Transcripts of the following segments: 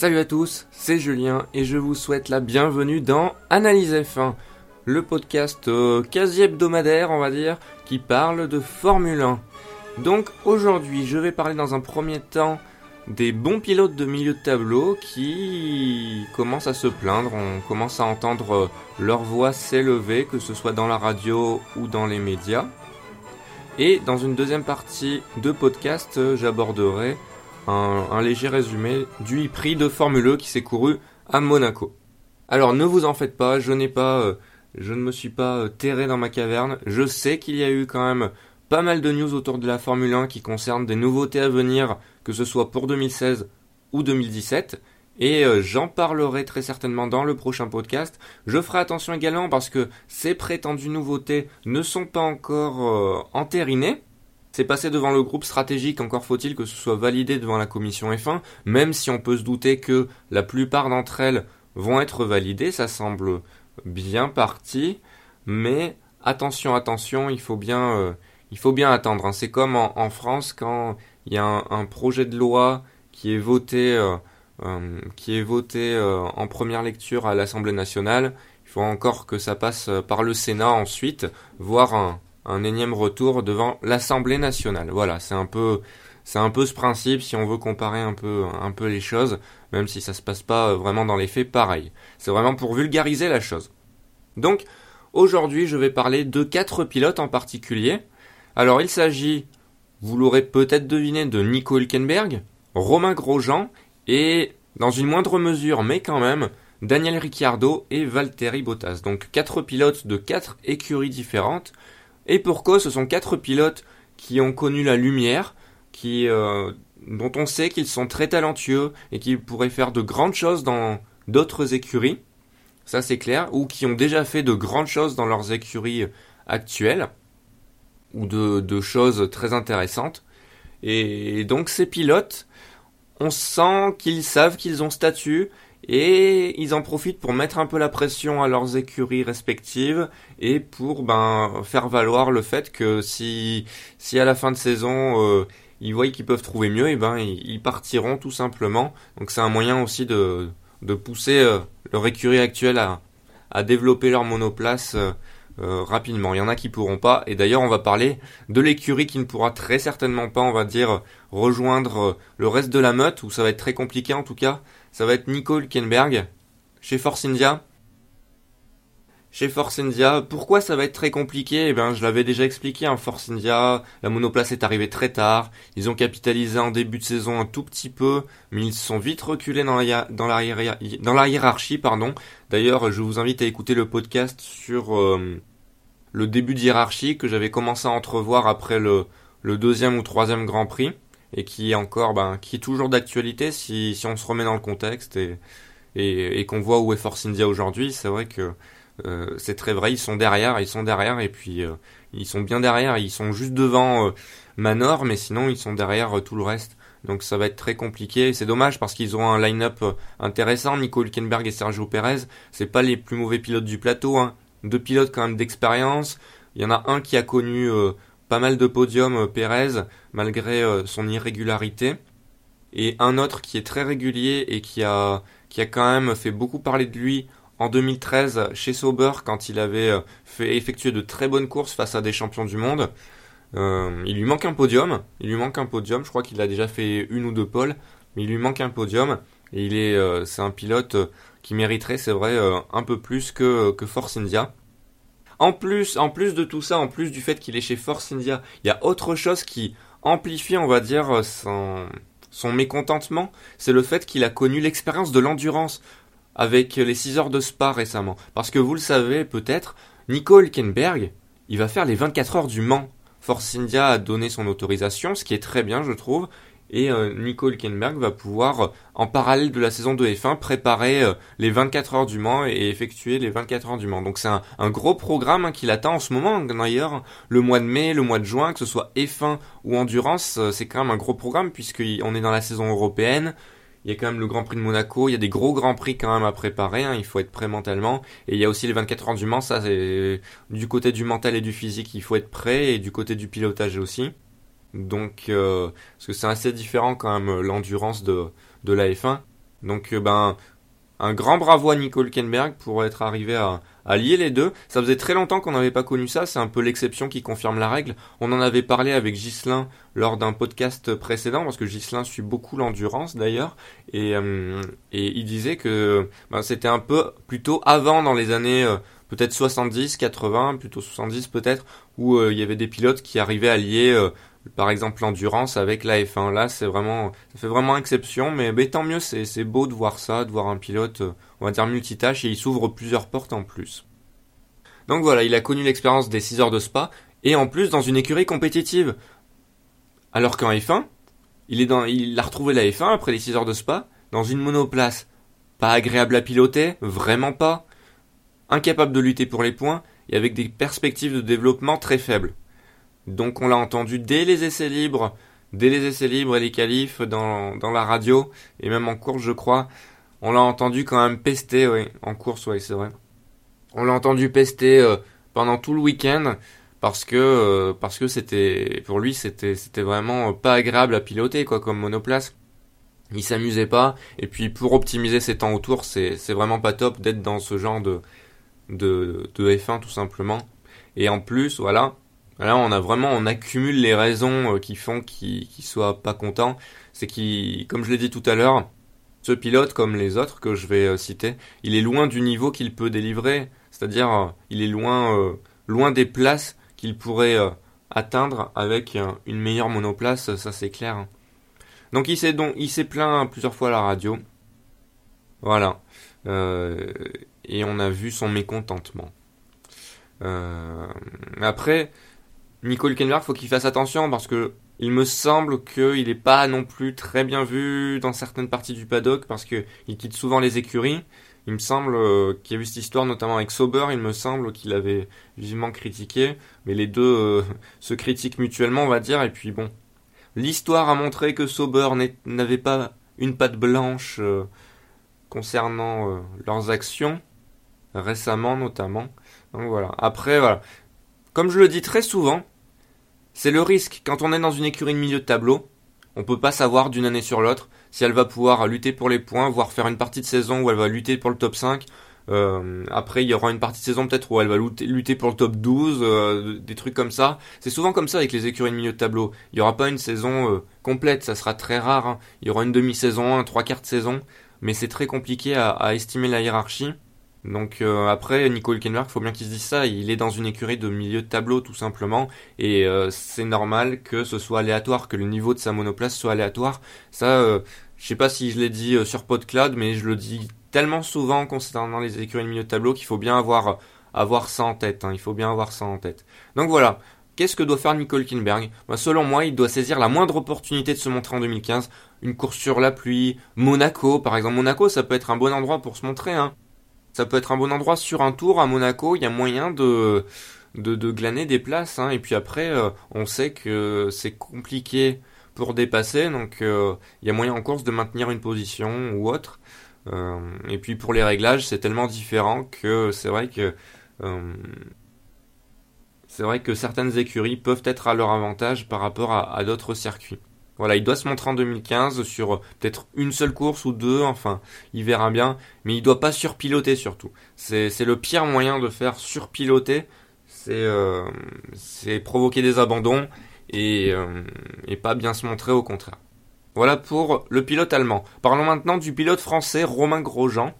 Salut à tous, c'est Julien et je vous souhaite la bienvenue dans Analyse F1, le podcast euh, quasi hebdomadaire, on va dire, qui parle de Formule 1. Donc aujourd'hui, je vais parler dans un premier temps des bons pilotes de milieu de tableau qui commencent à se plaindre, on commence à entendre euh, leur voix s'élever, que ce soit dans la radio ou dans les médias. Et dans une deuxième partie de podcast, euh, j'aborderai un, léger résumé du prix de Formule E qui s'est couru à Monaco. Alors ne vous en faites pas, je n'ai pas, euh, je ne me suis pas terré dans ma caverne. Je sais qu'il y a eu quand même pas mal de news autour de la Formule 1 qui concernent des nouveautés à venir, que ce soit pour 2016 ou 2017. Et euh, j'en parlerai très certainement dans le prochain podcast. Je ferai attention également parce que ces prétendues nouveautés ne sont pas encore euh, entérinées. C'est passé devant le groupe stratégique, encore faut-il que ce soit validé devant la commission F1, même si on peut se douter que la plupart d'entre elles vont être validées, ça semble bien parti, mais attention, attention, il faut bien, euh, il faut bien attendre. Hein. C'est comme en, France quand il y a un, projet de loi qui est voté, euh, euh, qui est voté en première lecture à l'Assemblée nationale. Il faut encore que ça passe par le Sénat ensuite, voire un, un énième retour devant l'Assemblée nationale. Voilà, c'est un peu, c'est un ce principe si on veut comparer un peu, un peu les choses, même si ça se passe pas vraiment dans les faits pareil. C'est vraiment pour vulgariser la chose. Donc, aujourd'hui, je vais parler de quatre pilotes en particulier. Alors il s'agit, vous l'aurez peut-être deviné, de Nico Hülkenberg, Romain Grosjean et, dans une moindre mesure, mais quand même, Daniel Ricciardo et Valtteri Bottas. Donc quatre pilotes de quatre écuries différentes. Et pourquoi ce sont quatre pilotes qui ont connu la lumière, qui, euh, dont on sait qu'ils sont très talentueux et qui pourraient faire de grandes choses dans d'autres écuries. Ça c'est clair. Ou qui ont déjà fait de grandes choses dans leurs écuries actuelles ou de, choses très intéressantes. Et donc ces pilotes, on sent qu'ils savent qu'ils ont statut et ils en profitent pour mettre un peu la pression à leurs écuries respectives et pour ben faire valoir le fait que si si à la fin de saison euh, ils voient qu'ils peuvent trouver mieux et ben ils, partiront tout simplement. Donc c'est un moyen aussi de de pousser euh, leur écurie actuelle à à développer leur monoplace euh, rapidement. Il y en a qui pourront pas. Et d'ailleurs, on va parler de l'écurie qui ne pourra très certainement pas, on va dire, rejoindre le reste de la meute, où ça va être très compliqué en tout cas. Ça va être Nicole Kenberg chez Force India. Chez Force India, pourquoi ça va être très compliqué? Eh bien, je l'avais déjà expliqué. Hein, Force India, la monoplace est arrivée très tard. Ils ont capitalisé en début de saison un tout petit peu, mais ils sont vite reculés dans la, hiérarchie. Pardon. D'ailleurs, je vous invite à écouter le podcast sur euh, le début de hiérarchie que j'avais commencé à entrevoir après le deuxième ou troisième Grand Prix et qui est encore, ben, qui est toujours d'actualité si, si on se remet dans le contexte et, et, et qu'on voit où est Force India aujourd'hui. C'est vrai que euh, c'est très vrai, ils sont derrière, ils sont derrière et puis euh, ils sont bien derrière, ils sont juste devant euh, Manor, mais sinon ils sont derrière tout le reste. Donc ça va être très compliqué. C'est dommage parce qu'ils ont un line-up intéressant. Nico Hülkenberg et Sergio Perez, c'est pas les plus mauvais pilotes du plateau. Hein deux pilotes quand même d'expérience. Il y en a un qui a connu euh, pas mal de podiums, euh, Pérez, malgré euh, son irrégularité. Et un autre qui est très régulier et qui a, qui a quand même fait beaucoup parler de lui en 2013 chez Sauber quand il avait fait effectuer de très bonnes courses face à des champions du monde. il lui manque un podium. Il lui manque un podium. Je crois qu'il a déjà fait une ou deux pôles, mais il lui manque un podium. Il est, c'est un pilote qui mériterait, c'est vrai, euh, un peu plus que, que Force India. En plus, en plus de tout ça, en plus du fait qu'il est chez Force India, il y a autre chose qui amplifie, on va dire, son, son mécontentement, c'est le fait qu'il a connu l'expérience de l'endurance avec les 6 heures de Spa récemment. Parce que vous le savez peut-être, Nico Hülkenberg, il va faire les 24 heures du Mans. Force India a donné son autorisation, ce qui est très bien je trouve, et euh, Nico Hülkenberg va pouvoir, euh, en parallèle de la saison de F1, préparer euh, les 24 heures du Mans et, effectuer les 24 heures du Mans. Donc c'est un, gros programme hein, qu'il attend en ce moment. D'ailleurs, le mois de mai, le mois de juin, que ce soit F1 ou Endurance, c'est quand même un gros programme puisqu'on est dans la saison européenne. Il y a quand même le Grand Prix de Monaco, il y a des gros Grands Prix quand même à préparer, hein, il faut être prêt mentalement. Et il y a aussi les 24 heures du Mans, ça c'est du côté du mental et du physique, il faut être prêt, et du côté du pilotage aussi. Donc, euh, parce que c'est assez différent quand même l'endurance de, de la F1. Donc ben un grand bravo à Nico Hülkenberg pour être arrivé à, à lier les deux. Ça faisait très longtemps qu'on n'avait pas connu ça, c'est un peu l'exception qui confirme la règle. On en avait parlé avec Ghislain lors d'un podcast précédent, parce que Ghislain suit beaucoup l'endurance d'ailleurs, et, euh, et il disait que ben, c'était un peu plutôt avant dans les années euh, peut-être 70, 80, plutôt 70 peut-être, où euh, il y avait des pilotes qui arrivaient à lier par exemple l'endurance avec la F1. Là, c'est vraiment, ça fait vraiment exception, mais, tant mieux, c'est beau de voir ça, de voir un pilote, on va dire multitâche, et il s'ouvre plusieurs portes en plus. Donc voilà, il a connu l'expérience des 6 heures de spa, et en plus dans une écurie compétitive. Alors qu'en F1, il, est dans, il a retrouvé la F1 après les 6 heures de spa, dans une monoplace. Pas agréable à piloter, vraiment pas. Incapable de lutter pour les points, et avec des perspectives de développement très faibles. Donc on l'a entendu dès les essais libres, dès les essais libres et les qualifs dans, dans la radio, et même en course je crois, on l'a entendu quand même pester, oui, en course, oui, c'est vrai. On l'a entendu pester euh, pendant tout le week-end parce que euh, parce que c'était pour lui c'était c'était vraiment pas agréable à piloter quoi comme monoplace. Il s'amusait pas et puis pour optimiser ses temps autour, c'est c'est vraiment pas top d'être dans ce genre de de de F1 tout simplement. Et en plus, voilà, Là, on a vraiment, on accumule les raisons euh, qui font qu'il qu soit pas content. C'est qu'il, comme je l'ai dit tout à l'heure, ce pilote, comme les autres que je vais euh, citer, il est loin du niveau qu'il peut délivrer. C'est-à-dire, euh, il est loin, loin des places qu'il pourrait atteindre avec une meilleure monoplace, ça c'est clair. Donc il s'est donc, il s'est plaint plusieurs fois à la radio. Voilà. et on a vu son mécontentement. après, Nico Hülkenberg, faut qu'il fasse attention parce que il me semble qu'il n'est pas non plus très bien vu dans certaines parties du paddock parce qu'il quitte souvent les écuries. Il me semble euh, qu'il y a eu cette histoire notamment avec Sauber, il me semble qu'il avait vivement critiqué, mais les deux euh, se critiquent mutuellement, on va dire, et puis bon. L'histoire a montré que Sauber n'avait pas une patte blanche euh, concernant leurs actions, récemment notamment. Donc voilà. Après, voilà. Comme je le dis très souvent, c'est le risque. Quand on est dans une écurie de milieu de tableau, on peut pas savoir d'une année sur l'autre si elle va pouvoir lutter pour les points, voire faire une partie de saison où elle va lutter pour le top 5. Euh, après, il y aura une partie de saison peut-être où elle va lutter pour le top 12, euh, des trucs comme ça. C'est souvent comme ça avec les écuries de milieu de tableau. Il y aura pas une saison euh, complète, ça sera très rare. Hein. Il y aura une demi-saison, un trois quarts de saison, mais c'est très compliqué à estimer la hiérarchie. Donc euh, après, Nico Hülkenberg, faut bien qu'il se dise ça, il est dans une écurie de milieu de tableau tout simplement, et euh, c'est normal que ce soit aléatoire, que le niveau de sa monoplace soit aléatoire. Ça, euh, je sais pas si je l'ai dit sur PodCloud, mais je le dis tellement souvent concernant les écuries de milieu de tableau qu'il faut bien avoir, avoir ça en tête, hein, il faut bien avoir ça en tête. Donc voilà, Qu'est-ce que doit faire Nico Hülkenberg bah, Selon moi, il doit saisir la moindre opportunité de se montrer en 2015. Une course sur la pluie, Monaco par exemple. Monaco, ça peut être un bon endroit pour se montrer. Hein ça peut être un bon endroit sur un tour à Monaco. Il y a moyen de, de, glaner des places. Hein. Et puis après, euh, on sait que c'est compliqué pour dépasser. Donc euh, il y a moyen en course de maintenir une position ou autre. Euh, et puis pour les réglages, c'est tellement différent que c'est vrai que c'est vrai que certaines écuries peuvent être à leur avantage par rapport à d'autres circuits. Voilà, il doit se montrer en 2015 sur peut-être une seule course ou deux, enfin, il verra bien, mais il doit pas surpiloter surtout. C'est le pire moyen de faire surpiloter, c'est euh, provoquer des abandons euh, et pas bien se montrer au contraire. Voilà pour le pilote allemand. Parlons maintenant du pilote français Romain Grosjean.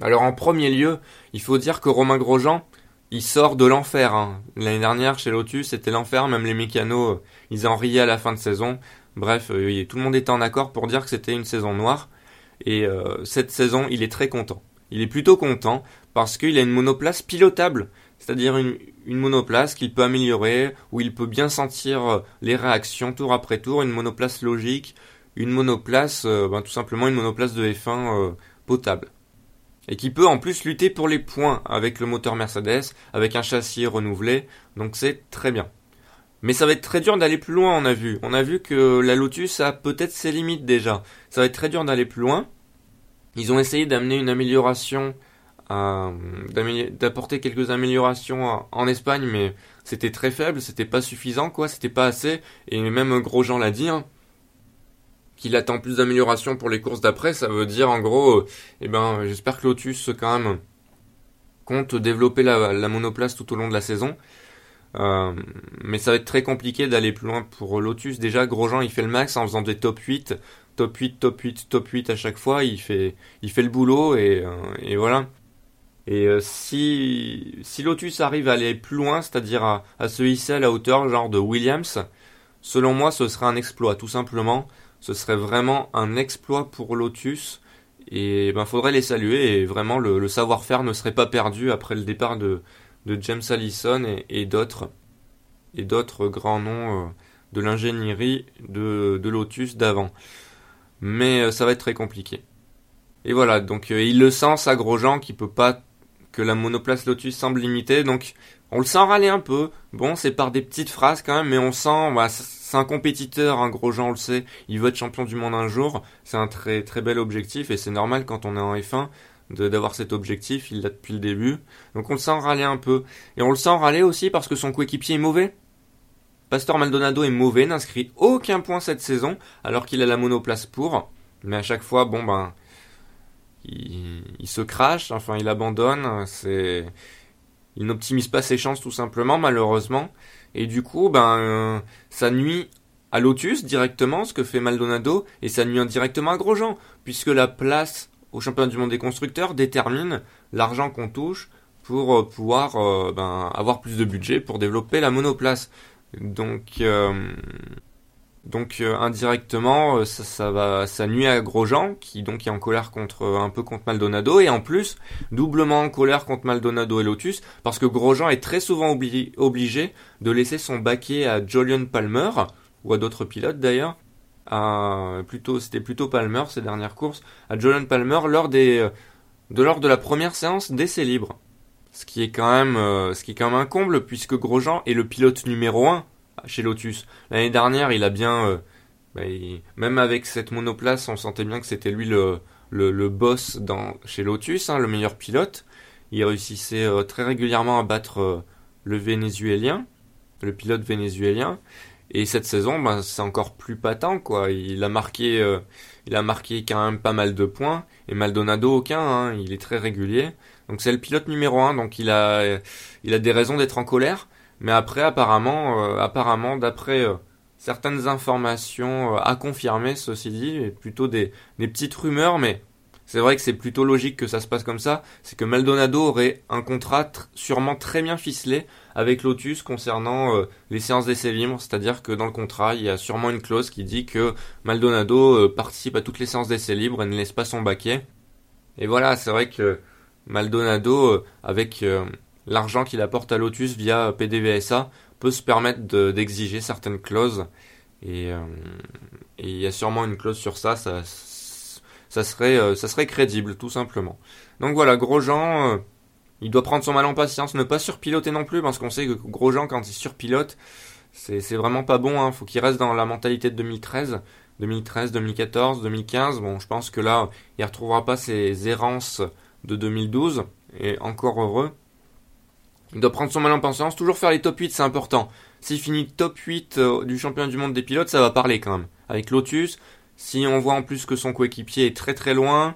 Alors en premier lieu, il faut dire que Romain Grosjean, il sort de l'enfer. Hein. L'année dernière, chez Lotus, c'était l'enfer. Même les mécanos, euh, ils en riaient à la fin de saison. Bref, euh, tout le monde était en accord pour dire que c'était une saison noire. Et euh, cette saison, il est très content. Il est plutôt content parce qu'il a une monoplace pilotable. C'est-à-dire une, monoplace qu'il peut améliorer, où il peut bien sentir les réactions tour après tour. Une monoplace logique. Une monoplace, ben, tout simplement une monoplace de F1 potable et qui peut en plus lutter pour les points avec le moteur Mercedes, avec un châssis renouvelé, donc c'est très bien. Mais ça va être très dur d'aller plus loin, on a vu. On a vu que la Lotus a peut-être ses limites déjà. Ça va être très dur d'aller plus loin. Ils ont essayé d'amener une amélioration, euh, d'apporter quelques améliorations en Espagne, mais c'était très faible, c'était pas suffisant, quoi, c'était pas assez. Et même Grosjean l'a dit, hein. Qu'il attend plus d'amélioration pour les courses d'après, ça veut dire en gros, eh ben, j'espère que Lotus quand compte développer la, la monoplace tout au long de la saison. Euh, mais ça va être très compliqué d'aller plus loin pour Lotus. Déjà, Grosjean, il fait le max en faisant des top 8, top 8, top 8, top 8 à chaque fois. Il fait, le boulot et, euh, voilà. Et euh, si, Lotus arrive à aller plus loin, c'est-à-dire à, à, se hisser à la hauteur genre de Williams, selon moi, ce serait un exploit, tout simplement. Ce serait vraiment un exploit pour Lotus. Et ben, faudrait les saluer et vraiment le, savoir-faire ne serait pas perdu après le départ de, de James Allison et, d'autres et d'autres grands noms euh, de l'ingénierie de, de, Lotus d'avant. Mais euh, ça va être très compliqué. Et voilà, donc euh, il le sent, ça Grosjean, qui peut pas que la monoplace Lotus semble limitée, donc on le sent râler un peu. Bon, c'est par des petites phrases quand même, mais on sent, bah, c'est un compétiteur, un Grosjean, on le sait, il veut être champion du monde un jour, c'est un très très bel objectif et c'est normal quand on est en F1 d'avoir cet objectif, il l'a depuis le début. Donc on le sent râler un peu. Et on le sent râler aussi parce que son coéquipier est mauvais. Pastor Maldonado est mauvais, n'inscrit aucun point cette saison, alors qu'il a la monoplace pour. Mais à chaque fois, bon ben, il, se crache, enfin il abandonne, c'est, il n'optimise pas ses chances tout simplement, malheureusement. Et du coup, ben, euh, ça nuit à Lotus directement, ce que fait Maldonado, et ça nuit indirectement à Grosjean, puisque la place au championnat du monde des constructeurs détermine l'argent qu'on touche pour euh, pouvoir euh, ben, avoir plus de budget pour développer la monoplace. Donc, donc indirectement, ça, ça, va, ça nuit à Grosjean qui donc est en colère contre un peu contre Maldonado. Et en plus doublement en colère contre Maldonado et Lotus parce que Grosjean est très souvent obligé de laisser son baquet à Julian Palmer ou à d'autres pilotes d'ailleurs. Plutôt c'était plutôt Palmer ces dernières courses à Jolan Palmer lors des euh, de lors de la première séance d'essai libre ce qui est quand même euh, ce qui est quand même un comble puisque Grosjean est le pilote numéro 1 chez Lotus l'année dernière il a bien euh, bah, même avec cette monoplace on sentait bien que c'était lui le, boss dans chez Lotus hein, le meilleur pilote il réussissait très régulièrement à battre le vénézuélien le pilote vénézuélien et cette saison, ben, c'est encore plus patent, quoi. Il a marqué, euh, il a marqué quand même pas mal de points. Et Maldonado aucun, hein. il est très régulier. Donc c'est le pilote numéro un, donc il a, il a des raisons d'être en colère. Mais après, apparemment, euh, apparemment, d'après euh, certaines informations à confirmer, ceci dit, plutôt des, petites rumeurs, mais c'est vrai que c'est plutôt logique que ça se passe comme ça, c'est que Maldonado aurait un contrat sûrement très bien ficelé avec Lotus concernant euh, les séances d'essai libre, c'est-à-dire que dans le contrat, il y a sûrement une clause qui dit que Maldonado euh, participe à toutes les séances d'essai libre et ne laisse pas son baquet. Et voilà, c'est vrai que Maldonado, euh, avec l'argent qu'il apporte à Lotus via PDVSA, peut se permettre d'exiger certaines clauses. Et il y a sûrement une clause sur ça, ça, ça serait, crédible, tout simplement. Donc voilà, Grosjean, il doit prendre son mal en patience, ne pas surpiloter non plus, parce qu'on sait que Grosjean, quand il surpilote, c'est vraiment pas bon. Hein. Faut qu'il reste dans la mentalité de 2013, 2013, 2014, 2015. Bon, je pense que là, il retrouvera pas ses errances de 2012, et encore heureux. Il doit prendre son mal en patience, toujours faire les top 8, c'est important. S'il finit top 8 euh, du championnat du monde des pilotes, ça va parler quand même. Avec Lotus, si on voit en plus que son coéquipier est très très loin,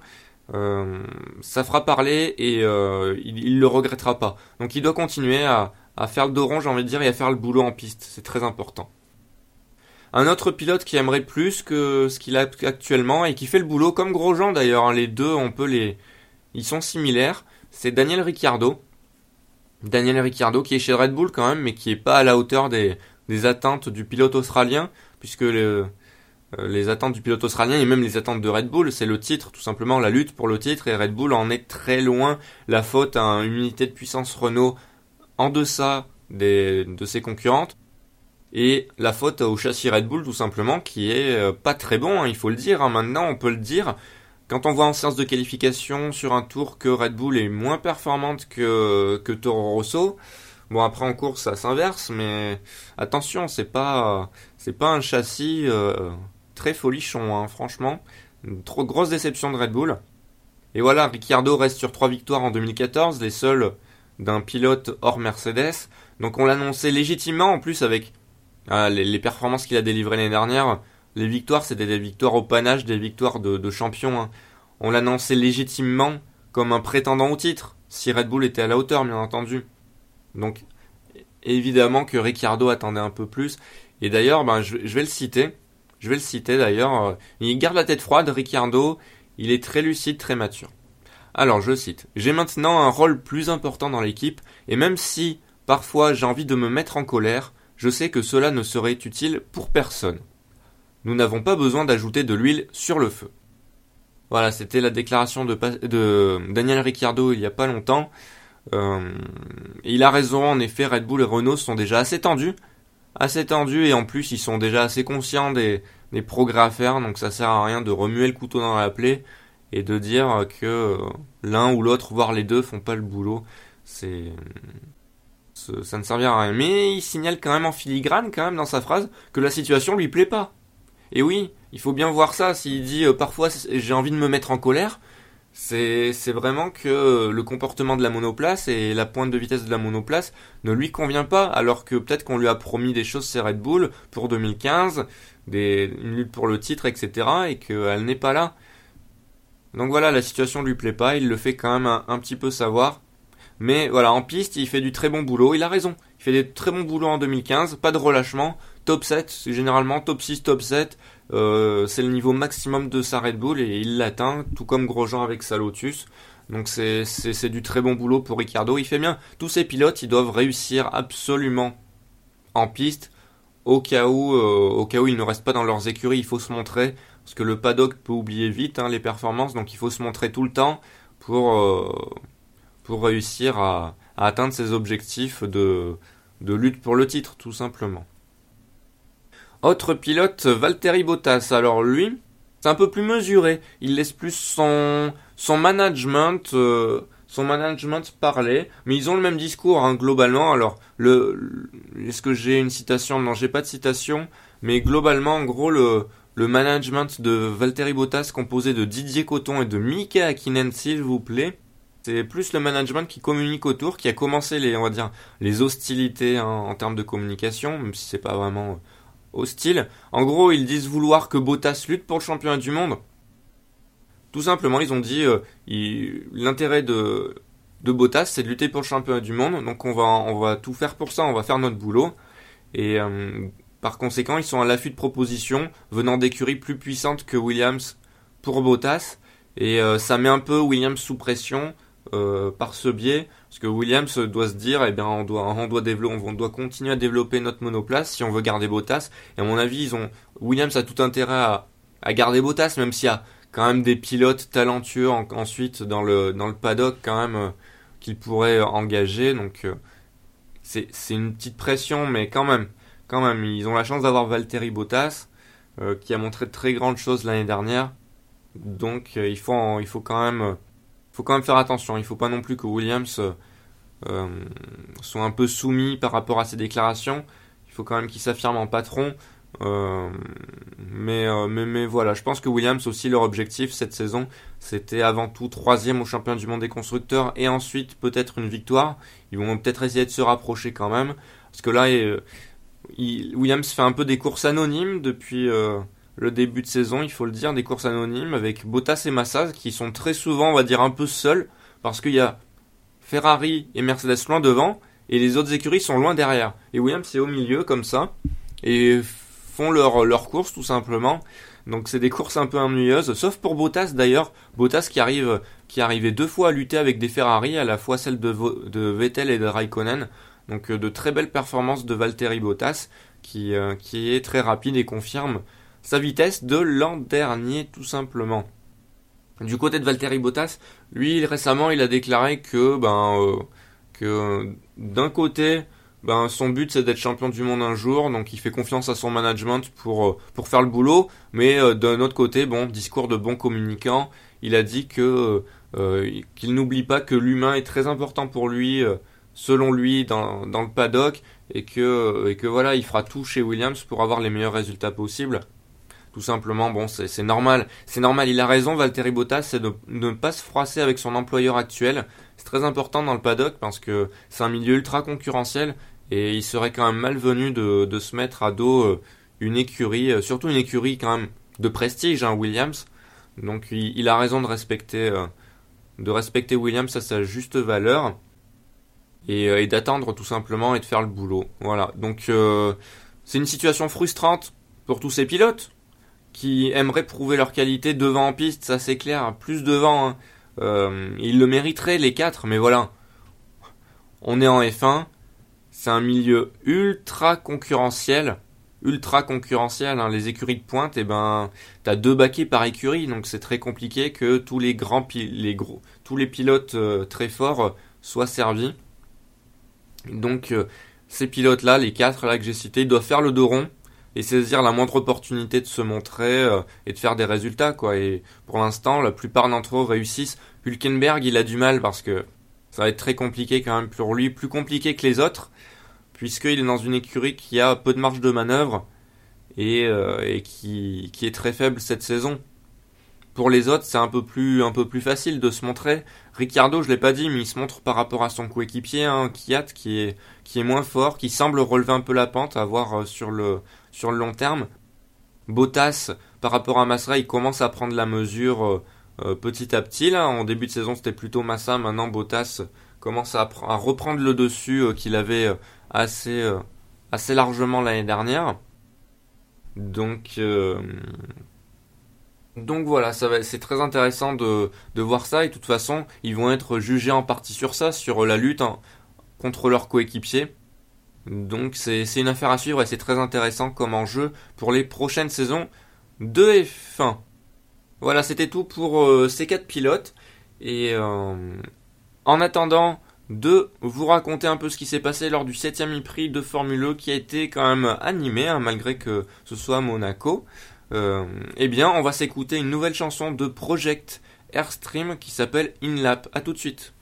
euh, ça fera parler et euh, il, il, le regrettera pas. Donc il doit continuer à, faire le dos rond, j'ai envie de dire, et à faire le boulot en piste. C'est très important. Un autre pilote qui aimerait plus que ce qu'il a actuellement et qui fait le boulot comme Grosjean d'ailleurs, hein, les deux, on peut les, ils sont similaires. C'est Daniel Ricciardo. Daniel Ricciardo qui est chez Red Bull quand même, mais qui est pas à la hauteur des, attentes du pilote australien, puisque euh, les attentes du pilote australien et même les attentes de Red Bull, c'est le titre, tout simplement la lutte pour le titre, et Red Bull en est très loin. La faute à une unité de puissance Renault en deçà de ses concurrentes, et la faute au châssis Red Bull, tout simplement, qui est euh, pas très bon, hein, il faut le dire, hein. maintenant on peut le dire. Quand on voit en séance de qualification sur un tour que Red Bull est moins performante que, que Toro Rosso, Bon après en course ça s'inverse, mais attention, c'est pas c'est pas un châssis euh, très folichon, hein, franchement. Trop grosse déception de Red Bull. Et voilà, Ricciardo reste sur trois victoires en 2014, les seules d'un pilote hors Mercedes. Donc on l'annonçait légitimement, en plus avec ah, les, performances qu'il a délivrées l'année dernière, les victoires, c'était des victoires au panache, des victoires de, de champions. Hein. On l'annonçait légitimement comme un prétendant au titre, si Red Bull était à la hauteur, bien entendu. Donc, évidemment que Ricciardo attendait un peu plus. Et d'ailleurs, ben, je, vais le citer. Je vais le citer d'ailleurs. Euh, il garde la tête froide, Ricciardo. Il est très lucide, très mature. Alors, je cite. J'ai maintenant un rôle plus important dans l'équipe, et même si, parfois, j'ai envie de me mettre en colère, je sais que cela ne serait utile pour personne. Nous n'avons pas besoin d'ajouter de l'huile sur le feu. Voilà, c'était la déclaration de, Daniel Ricciardo il y a pas longtemps. Euh, il a raison, en effet, Red Bull et Renault sont déjà assez tendus. Assez tendus et en plus ils sont déjà assez conscients des, progrès à faire, donc ça sert à rien de remuer le couteau dans la plaie et de dire que l'un ou l'autre, voire les deux, font pas le boulot. C'est ça ne servira à rien. Mais il signale quand même en filigrane, quand même dans sa phrase, que la situation lui plaît pas. Et oui, il faut bien voir ça. S'il dit euh, parfois j'ai envie de me mettre en colère, c'est vraiment que le comportement de la monoplace et la pointe de vitesse de la monoplace ne lui convient pas, alors que peut-être qu'on lui a promis des choses c'est Red Bull pour 2015, des, une lutte pour le titre, etc. et qu'elle n'est pas là. Donc voilà, la situation lui plaît pas, il le fait quand même un, petit peu savoir. Mais voilà, en piste, il fait du très bon boulot, il a raison. Il fait des très bons boulots en 2015, pas de relâchement, top 7, c'est généralement top 6, top 7, euh, c'est le niveau maximum de sa Red Bull et il l'atteint, tout comme Grosjean avec sa Lotus. Donc c'est du très bon boulot pour Ricardo. Il fait bien. Tous ces pilotes, ils doivent réussir absolument en piste. Au cas où, euh, au cas ils ne restent pas dans leurs écuries, il faut se montrer. Parce que le paddock peut oublier vite hein, les performances. Donc il faut se montrer tout le temps pour, euh, pour réussir à, à, atteindre ses objectifs de, de lutte pour le titre, tout simplement. Autre pilote, Valtteri Bottas. Alors lui, c'est un peu plus mesuré. Il laisse plus son, son management, euh, son management parler. Mais ils ont le même discours hein, globalement. Alors, est-ce que j'ai une citation? Non, j'ai pas de citation. Mais globalement, en gros, le, le management de Valtteri Bottas composé de Didier Coton et de Mika Hakkinen, s'il vous plaît. C'est plus le management qui communique autour, qui a commencé les, on va dire, les hostilités hein, en termes de communication, même si c'est pas vraiment hostile. En gros, ils disent vouloir que Bottas lutte pour le championnat du monde. Tout simplement, ils ont dit euh, l'intérêt de, Bottas, c'est de lutter pour le championnat du monde. Donc on va, on va tout faire pour ça, on va faire notre boulot. Et euh, par conséquent, ils sont à l'affût de propositions venant d'écuries plus puissantes que Williams pour Bottas. Et euh, ça met un peu Williams sous pression par ce biais. Parce que Williams doit se dire, eh bien, on doit, on doit développer, on doit continuer à développer notre monoplace si on veut garder Bottas. Et à mon avis, ils ont, Williams a tout intérêt à, à garder Bottas, même s'il y a quand même des pilotes talentueux ensuite dans le, dans le paddock quand même euh, qu'ils pourraient engager. Donc, euh, c'est, une petite pression, mais quand même, quand même, ils ont la chance d'avoir Valtteri Bottas, euh, qui a montré de très grandes choses l'année dernière. Donc, il faut, il faut quand même faut quand même faire attention. Il faut pas non plus que Williams euh, euh, soit un peu soumis par rapport à ses déclarations. Il faut quand même qu'il s'affirme en patron. Euh, mais, mais, mais, voilà, je pense que Williams aussi, leur objectif cette saison, c'était avant tout troisième au championnat du monde des constructeurs et ensuite peut-être une victoire. Ils vont peut-être essayer de se rapprocher quand même. Parce que là, Williams fait un peu des courses anonymes depuis, le début de saison, il faut le dire, des courses anonymes avec Bottas et Massa qui sont très souvent, on va dire, un peu seuls parce qu'il y a Ferrari et Mercedes loin devant et les autres écuries sont loin derrière. Et Williams c'est au milieu comme ça et font leur, leur course tout simplement. Donc c'est des courses un peu ennuyeuses, sauf pour Bottas d'ailleurs. Bottas qui arrive, qui arrivait deux fois à lutter avec des Ferrari, à la fois celle de, de Vettel et de Raikkonen. Donc euh, de très belles performances de Valtteri Bottas qui, euh, qui est très rapide et confirme sa vitesse de l'an dernier tout simplement. Du côté de Valtteri Bottas, lui récemment il a déclaré que ben euh, que d'un côté ben son but c'est d'être champion du monde un jour, donc il fait confiance à son management pour euh, pour faire le boulot, mais euh, d'un autre côté bon discours de bon communicant, il a dit que qu'il n'oublie pas que l'humain est très important pour lui selon lui dans, dans le paddock et que et que voilà il fera tout chez Williams pour avoir les meilleurs résultats possibles. Tout simplement, bon, c'est normal. C'est normal, il a raison, Valtteri Bottas, c'est de, ne pas se froisser avec son employeur actuel. C'est très important dans le paddock parce que c'est un milieu ultra concurrentiel et il serait quand même malvenu de, se mettre à dos euh, une écurie, surtout une écurie quand même de prestige, hein, Williams. Donc il, a raison de respecter, de respecter Williams à sa juste valeur et, et d'attendre tout simplement et de faire le boulot. Voilà. Donc c'est une situation frustrante pour tous ces pilotes qui aimeraient prouver leur qualité devant en piste, ça c'est clair, plus devant. Hein. Euh, ils le mériteraient les quatre, mais voilà. On est en F1, c'est un milieu ultra concurrentiel, ultra concurrentiel. Hein. Les écuries de pointe, et eh ben, t'as deux baquets par écurie, donc c'est très compliqué que tous les grands, les gros, tous les pilotes euh, très forts euh, soient servis. Donc ces pilotes-là, les quatre là que j'ai cités, doivent faire le dos rond et saisir la moindre opportunité de se montrer euh, et de faire des résultats quoi. Et pour l'instant, la plupart d'entre eux réussissent. Hülkenberg, il a du mal parce que ça va être très compliqué quand même pour lui, plus compliqué que les autres, puisqu'il est dans une écurie qui a peu de marge de manœuvre et, euh, qui est très faible cette saison. Pour les autres, c'est un peu plus un peu plus facile de se montrer. Ricardo, je l'ai pas dit, mais il se montre par rapport à son coéquipier, hein, Kiat, qui est qui est moins fort, qui semble relever un peu la pente, à voir euh, sur le sur le long terme. Bottas, par rapport à Massa, il commence à prendre la mesure euh, euh, petit à petit. En début de saison, c'était plutôt Massa. Maintenant, Bottas commence à, reprendre le dessus qu'il avait assez largement l'année dernière. Donc voilà, c'est très intéressant de, de, voir ça et de toute façon, ils vont être jugés en partie sur ça, sur la lutte contre leurs coéquipiers. Donc c'est, une affaire à suivre et c'est très intéressant comme enjeu pour les prochaines saisons de F1. Voilà, c'était tout pour euh, ces quatre pilotes. Et euh, en attendant de vous raconter un peu ce qui s'est passé lors du 7ème prix de Formule 1 e qui a été quand même animé, hein, malgré que ce soit Monaco. Euh, eh bien, on va s'écouter une nouvelle chanson de Project Airstream qui s'appelle Inlap. A tout de suite.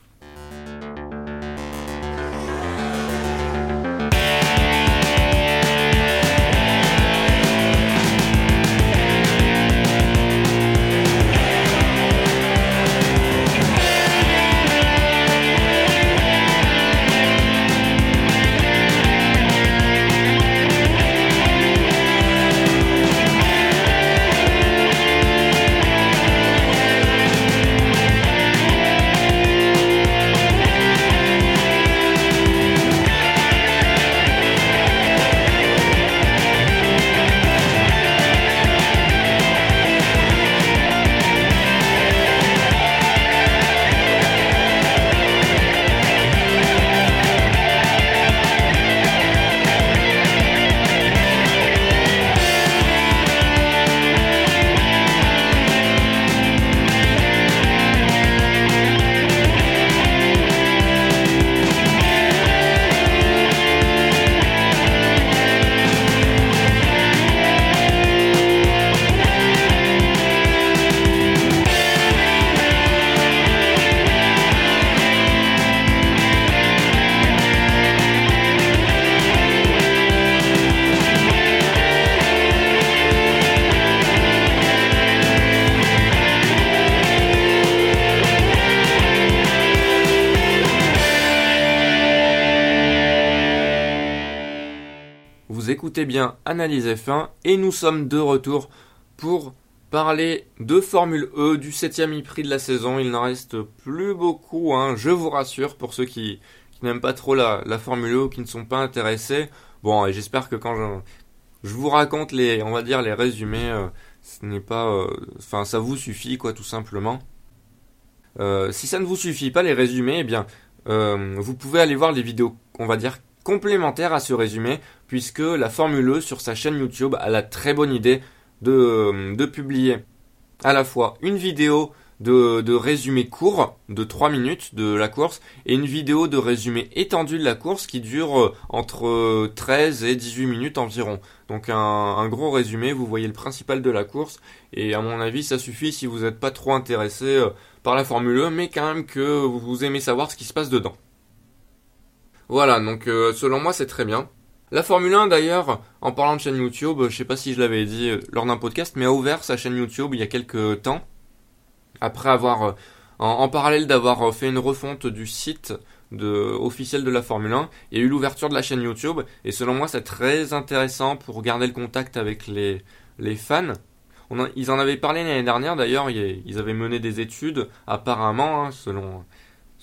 Bien Analyse F1 et nous sommes de retour pour parler de Formule E du 7ème prix de la saison. Il n'en reste plus beaucoup, hein, je vous rassure, pour ceux qui, n'aiment pas trop la, Formule E ou qui ne sont pas intéressés. Bon, et j'espère que quand je, vous raconte les, on va dire, les résumés, euh, ce n'est pas, euh, enfin, ça vous suffit, quoi, tout simplement. Euh, si ça ne vous suffit pas les résumés, eh bien, vous pouvez aller voir les vidéos, on va dire, complémentaire à ce résumé, puisque la Formule E sur sa chaîne YouTube a la très bonne idée de, de publier à la fois une vidéo de, résumé court de 3 minutes de la course et une vidéo de résumé étendu de la course qui dure euh, entre 13 et 18 minutes environ. Donc un, gros résumé, vous voyez le principal de la course et à mon avis ça suffit si vous n'êtes pas trop intéressé euh, par la Formule 1 mais quand même que vous aimez savoir ce qui se passe dedans. Voilà, donc euh, selon moi c'est très bien. La Formule 1 d'ailleurs, en parlant de chaîne YouTube, je sais pas si je l'avais dit euh, lors d'un podcast, mais a ouvert sa chaîne YouTube il y a quelques temps. Après avoir, euh, en, parallèle d'avoir fait une refonte du site de, officielle de la Formule 1, il y a eu l'ouverture de la chaîne YouTube, et selon moi c'est très intéressant pour garder le contact avec les, fans. Ils en avaient parlé l'année dernière d'ailleurs, ils avaient mené des études, apparemment, hein, selon,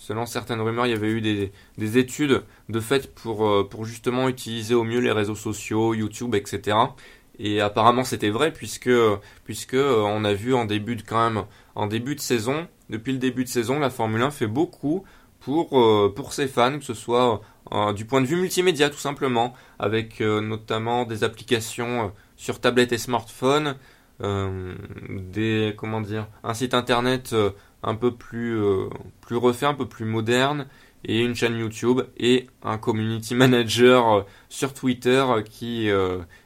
selon certaines rumeurs, il y avait eu des, des études de fait pour, euh, pour justement utiliser au mieux les réseaux sociaux, YouTube, etc. Et apparemment c'était vrai puisque, euh, on a vu en début de quand même en début de saison, depuis le début de saison, la Formule 1 fait beaucoup pour, euh, pour ses fans, que ce soit du point de vue multimédia tout simplement, avec notamment des applications sur tablette et smartphone, des comment dire, un site internet un peu plus plus refait, un peu plus moderne, et une chaîne YouTube et un community manager sur Twitter qui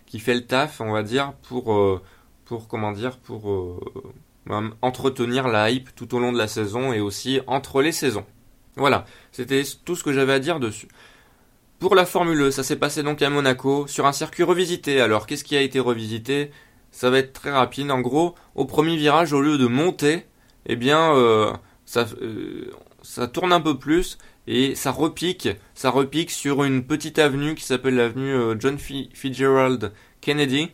qui fait le taf, on va dire, pour pour comment dire, pour entretenir la hype tout au long de la saison et aussi entre les saisons. Voilà, c'était tout ce que j'avais à dire dessus. Pour la Formule E, ça s'est passé donc à Monaco sur un circuit revisité. Alors qu'est-ce qui a été revisité? Ça va être très rapide. En gros, au premier virage, au lieu de monter, eh bien, euh, ça, euh, ça tourne un peu plus et ça repique, ça repique sur une petite avenue qui s'appelle l'avenue euh, John Fitzgerald Kennedy,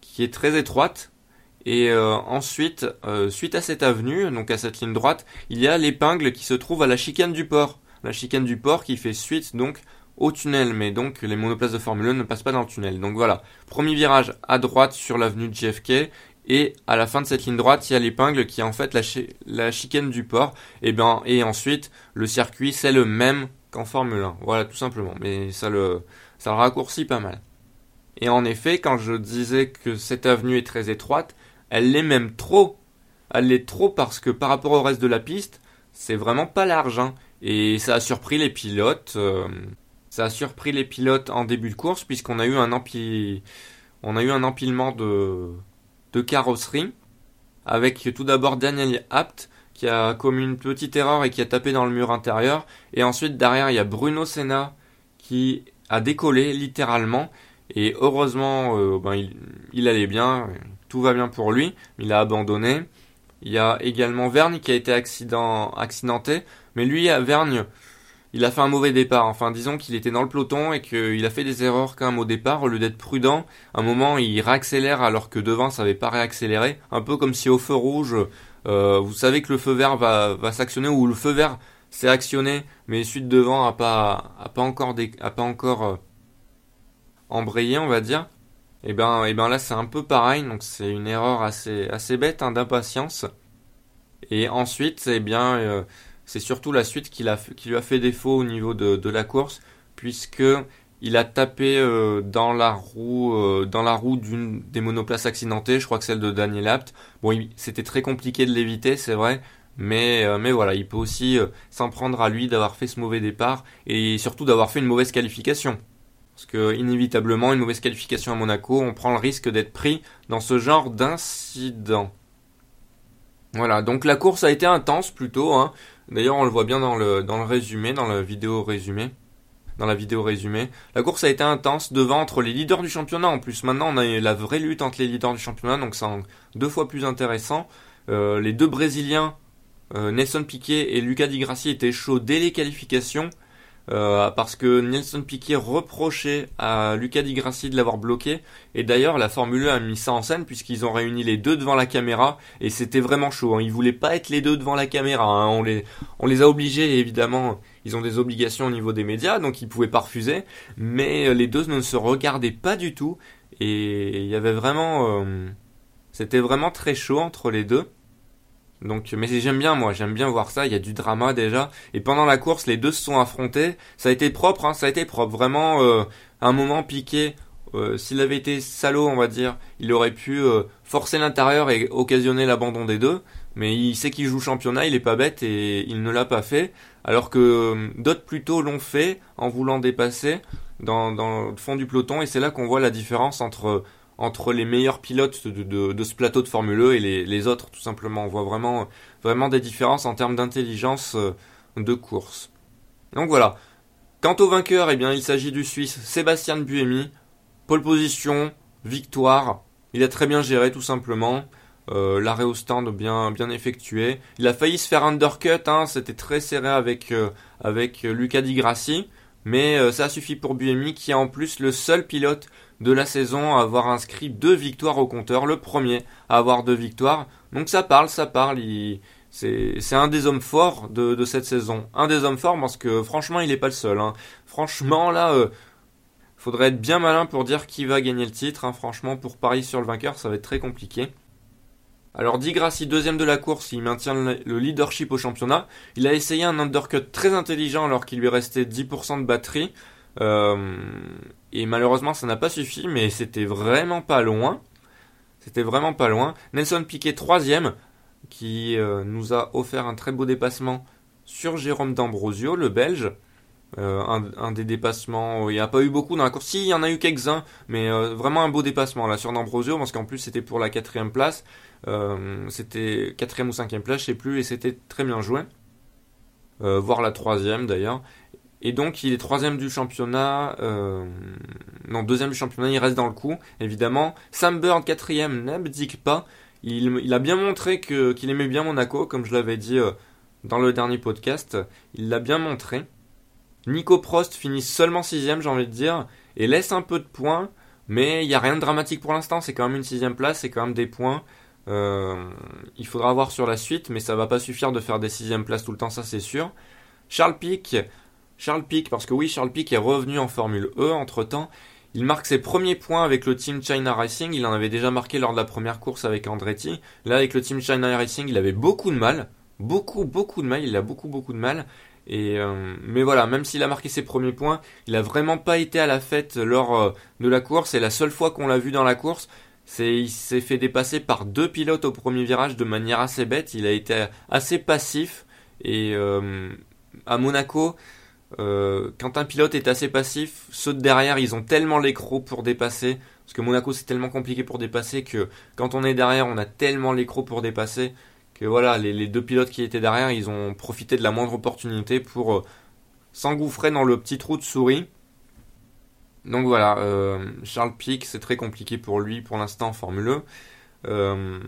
qui est très étroite et ensuite, suite à cette avenue, donc à cette ligne droite, il y a l'épingle qui se trouve à la chicane du port. La chicane du port qui fait suite donc au tunnel, mais donc les monoplaces de Formule 1 ne passent pas dans le tunnel. Donc voilà, premier virage à droite sur l'avenue JFK, et à la fin de cette ligne droite, il y a l'épingle qui est en fait la, chicane du port. Et, ben, et ensuite, le circuit, c'est le même qu'en Formule 1. Voilà, tout simplement. Mais ça le, ça le raccourcit pas mal. Et en effet, quand je disais que cette avenue est très étroite, elle l'est même trop. Elle l'est trop parce que par rapport au reste de la piste, c'est vraiment pas large. Hein. Et ça a surpris les pilotes. Euh, ça a surpris les pilotes en début de course puisqu'on a eu un on a eu un empilement de, de carrosserie avec tout d'abord Daniel Apt qui a commis une petite erreur et qui a tapé dans le mur intérieur. Et ensuite derrière il y a Bruno Senna qui a décollé littéralement. Et heureusement, euh, ben, il, allait bien tout va bien pour lui, il a abandonné. Il y a également Vergne qui a été accident, accidenté, mais lui, à Vergne, il a fait un mauvais départ. Enfin, disons qu'il était dans le peloton et qu'il a fait des erreurs quand même au départ. Au lieu d'être prudent, à un moment, il réaccélère alors que devant, ça n'avait pas réaccéléré. Un peu comme si au feu rouge, euh, vous savez que le feu vert va, va s'actionner ou le feu vert s'est actionné, mais de devant a pas, pas encore, pas encore euh, embrayé, on va dire. Et eh ben, et eh ben là c'est un peu pareil, donc c'est une erreur assez, assez bête hein, d'impatience. Et ensuite, eh bien, euh, c'est surtout la suite qui, lui a fait défaut au niveau de, la course, puisque il a tapé euh, dans la roue, euh, dans la roue d'une des monoplaces accidentées, je crois que celle de Daniel Apt. Bon, c'était très compliqué de l'éviter, c'est vrai, mais, mais voilà, il peut aussi s'en prendre à lui d'avoir fait ce mauvais départ et surtout d'avoir fait une mauvaise qualification. Parce que inévitablement, une mauvaise qualification à Monaco, on prend le risque d'être pris dans ce genre d'incident. Voilà, donc la course a été intense plutôt. Hein. D'ailleurs, on le voit bien dans le, résumé, dans la vidéo résumée. Dans la vidéo résumée. La course a été intense devant entre les leaders du championnat. En plus, maintenant, on a la vraie lutte entre les leaders du championnat, donc c'est deux fois plus intéressant. Euh, les deux Brésiliens, euh, Nelson Piquet et Lucas Di Grassi, étaient chauds dès les qualifications. Euh, parce que Nelson Piquet reprochait à Luca Di Grassi de l'avoir bloqué. Et d'ailleurs, la Formule 1 a mis ça en scène puisqu'ils ont réuni les deux devant la caméra et c'était vraiment chaud. Hein. Ils voulaient pas être les deux devant la caméra. Hein. On les, a obligés. évidemment, ils ont des obligations au niveau des médias, donc ils pouvaient pas refuser. Mais euh, les deux ne se regardaient pas du tout et il y avait vraiment, euh, c'était vraiment très chaud entre les deux. Donc, mais j'aime bien moi, j'aime bien voir ça. Il y a du drama déjà. Et pendant la course, les deux se sont affrontés. Ça a été propre, hein, ça a été propre. Vraiment, euh, un moment piqué. Euh, S'il avait été salaud, on va dire, il aurait pu euh, forcer l'intérieur et occasionner l'abandon des deux. Mais il sait qu'il joue championnat, il est pas bête et il ne l'a pas fait. Alors que euh, d'autres plutôt l'ont fait en voulant dépasser dans, dans le fond du peloton. Et c'est là qu'on voit la différence entre entre les meilleurs pilotes de, ce plateau de Formule E et les, autres, tout simplement. On voit vraiment, des différences en termes d'intelligence euh, de course. Donc voilà. Quant au vainqueur, eh bien, il s'agit du Suisse Sébastien Buemi. Pole position, victoire. Il a très bien géré, tout simplement. l'arrêt au stand bien, bien effectué. Il a failli se faire undercut, hein, c'était très serré avec, avec Luca Di Grassi, mais ça a suffi pour Buemi qui est en plus le seul pilote de la saison à avoir inscrit deux victoires au compteur, le premier à avoir deux victoires. Donc ça parle, ça parle, c'est un des hommes forts de, cette saison. Un des hommes forts parce que franchement il n'est pas le seul. Hein. Franchement là, euh, faudrait être bien malin pour dire qui va gagner le titre. Hein. Franchement pour parier sur le vainqueur ça va être très compliqué. Alors Di Grassi, deuxième de la course, il maintient le leadership au championnat. Il a essayé un undercut très intelligent alors qu'il lui restait 10% de batterie. Euh, et malheureusement, ça n'a pas suffi, mais c'était vraiment pas loin. C'était vraiment pas loin. Nelson Piquet, troisième, qui euh, nous a offert un très beau dépassement sur Jérôme D'Ambrosio, le Belge. Euh, un, des dépassements, il n'y a pas eu beaucoup dans la course. Si, il y en a eu quelques-uns, mais vraiment un beau dépassement là sur D'Ambrosio, parce qu'en plus c'était pour la quatrième place. c'était quatrième ou cinquième place, je sais plus, et c'était très bien joué. voire la troisième d'ailleurs. Et donc il est troisième du championnat, euh, non deuxième du championnat, il reste dans le coup, évidemment. Sam Bird quatrième n'abdique pas. Il, a bien montré qu'il aimait bien Monaco, comme je l'avais dit euh, dans le dernier podcast. Il l'a bien montré. Nico Prost finit seulement sixième, j'ai envie de dire, et laisse un peu de points, mais il n'y a rien de dramatique pour l'instant. C'est quand même une sixième place, c'est quand même des points. Euh, il faudra voir sur la suite, mais ça va pas suffire de faire des sixièmes places tout le temps, ça c'est sûr. Charles Pic, Charles Pic, parce que oui, Charles Pic est revenu en Formule E entre temps. Il marque ses premiers points avec le Team China Racing. Il en avait déjà marqué lors de la première course avec Andretti. Là, avec le Team China Racing, il avait beaucoup de mal. Beaucoup, beaucoup de mal. Il a beaucoup, beaucoup de mal. Et euh, mais voilà, même s'il a marqué ses premiers points, il a vraiment pas été à la fête lors euh, de la course. Et la seule fois qu'on l'a vu dans la course, c'est il s'est fait dépasser par deux pilotes au premier virage de manière assez bête. Il a été assez passif. Et euh, à Monaco, euh, quand un pilote est assez passif, ceux de derrière, ils ont tellement l'écro pour dépasser. Parce que Monaco, c'est tellement compliqué pour dépasser que quand on est derrière, on a tellement l'écro pour dépasser que voilà, les, deux pilotes qui étaient derrière, ils ont profité de la moindre opportunité pour euh, s'engouffrer dans le petit trou de souris. Donc voilà, euh, Charles Pic, c'est très compliqué pour lui pour l'instant en Formule 1.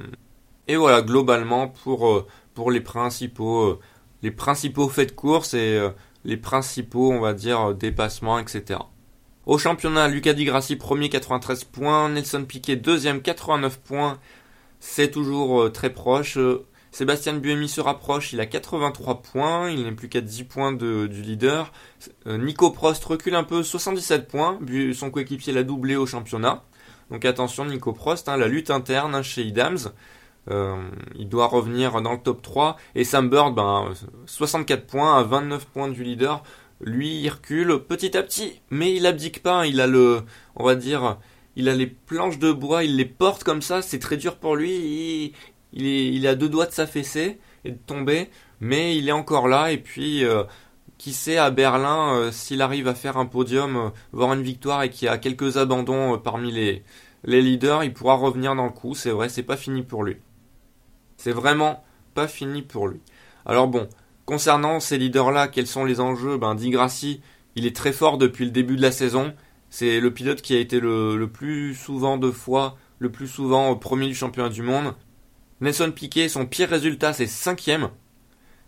et voilà, globalement, pour, pour les principaux, les principaux faits de course et les principaux, on va dire, dépassements, etc. Au championnat, Lucas Di Grassi, premier 93 points, Nelson Piquet, deuxième 89 points, c'est toujours euh, très proche. Euh, Sébastien Buemi se rapproche, il a 83 points, il n'est plus qu'à 10 points du leader. Euh, Nico Prost recule un peu, 77 points, son coéquipier l'a doublé au championnat. Donc attention Nico Prost, hein, la lutte interne chez Idams. Euh, il doit revenir dans le top 3. Et Sam Bird, ben, 64 points à 29 points du leader. Lui, il recule petit à petit, mais il abdique pas. Il a le, on va dire, il a les planches de bois, il les porte comme ça. C'est très dur pour lui. Il, est, il a deux doigts de s'affaisser et de tomber, mais il est encore là. Et puis, euh, qui sait à Berlin euh, s'il arrive à faire un podium, voir une victoire et qu'il y a quelques abandons parmi les, les leaders, il pourra revenir dans le coup. C'est vrai, c'est pas fini pour lui. C'est vraiment pas fini pour lui. Alors bon, concernant ces leaders-là, quels sont les enjeux? Ben Di Grassi, il est très fort depuis le début de la saison. C'est le pilote qui a été le, plus souvent de fois, le plus souvent premier du championnat du monde. Nelson Piquet, son pire résultat, c'est cinquième.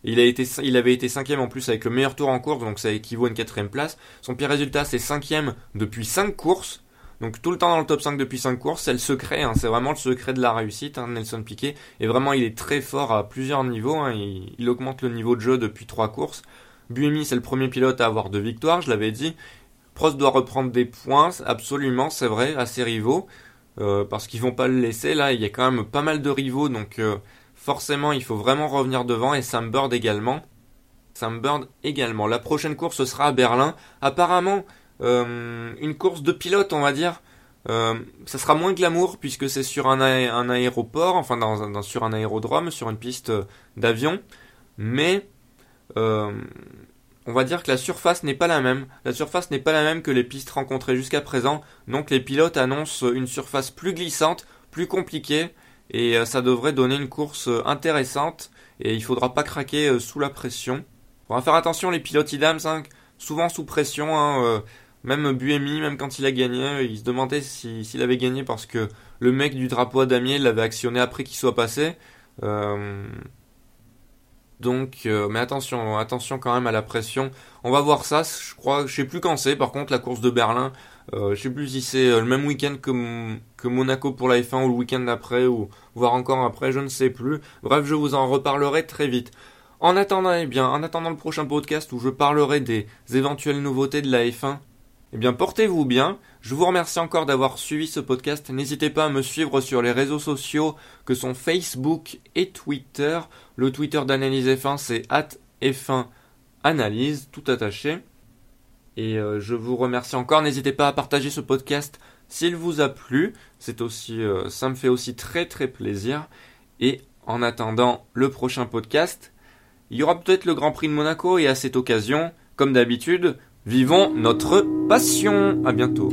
Il, il avait été cinquième en plus avec le meilleur tour en course, donc ça équivaut à une quatrième place. Son pire résultat, c'est cinquième depuis cinq courses. Donc tout le temps dans le top 5 depuis 5 courses, c'est le secret, hein, c'est vraiment le secret de la réussite, hein, Nelson Piquet. Et vraiment, il est très fort à plusieurs niveaux, hein, il, augmente le niveau de jeu depuis 3 courses. Buemi, c'est le premier pilote à avoir deux victoires, je l'avais dit. Prost doit reprendre des points, absolument, c'est vrai, à ses rivaux, euh, parce qu'ils vont pas le laisser. Là, il y a quand même pas mal de rivaux, donc euh, forcément, il faut vraiment revenir devant, et Sam Bird également. Sam Bird également. La prochaine course, sera à Berlin. Apparemment, euh, une course de pilote, on va dire. Euh, ça sera moins glamour puisque c'est sur un, aéroport, enfin sur un aérodrome, sur une piste d'avion. Mais euh, on va dire que la surface n'est pas la même. La surface n'est pas la même que les pistes rencontrées jusqu'à présent. Donc les pilotes annoncent une surface plus glissante, plus compliquée. Et ça devrait donner une course intéressante. Et il faudra pas craquer sous la pression. On va faire attention les pilotes IDAM, souvent sous pression. Hein, même Buemi, même quand il a gagné, il se demandait s'il avait gagné parce que le mec du drapeau à damier l'avait actionné après qu'il soit passé. Euh, donc, euh, mais attention, attention quand même à la pression. On va voir ça. Je crois, je sais plus quand c'est. Par contre, la course de Berlin, euh, je sais plus si c'est le même week-end que, que Monaco pour la F1 ou le week-end d'après ou voire encore après, je ne sais plus. Bref, je vous en reparlerai très vite. En attendant, eh bien, en attendant le prochain podcast où je parlerai des éventuelles nouveautés de la F1, eh bien, portez-vous bien. Je vous remercie encore d'avoir suivi ce podcast. N'hésitez pas à me suivre sur les réseaux sociaux que sont Facebook et Twitter. Le Twitter d'Analyse F1, c'est F1 Analyse, tout attaché. Et euh, je vous remercie encore. N'hésitez pas à partager ce podcast s'il vous a plu. C'est aussi, euh, ça me fait aussi très très plaisir. Et en attendant le prochain podcast, il y aura peut-être le Grand Prix de Monaco et à cette occasion, comme d'habitude, Vivons notre passion. À bientôt.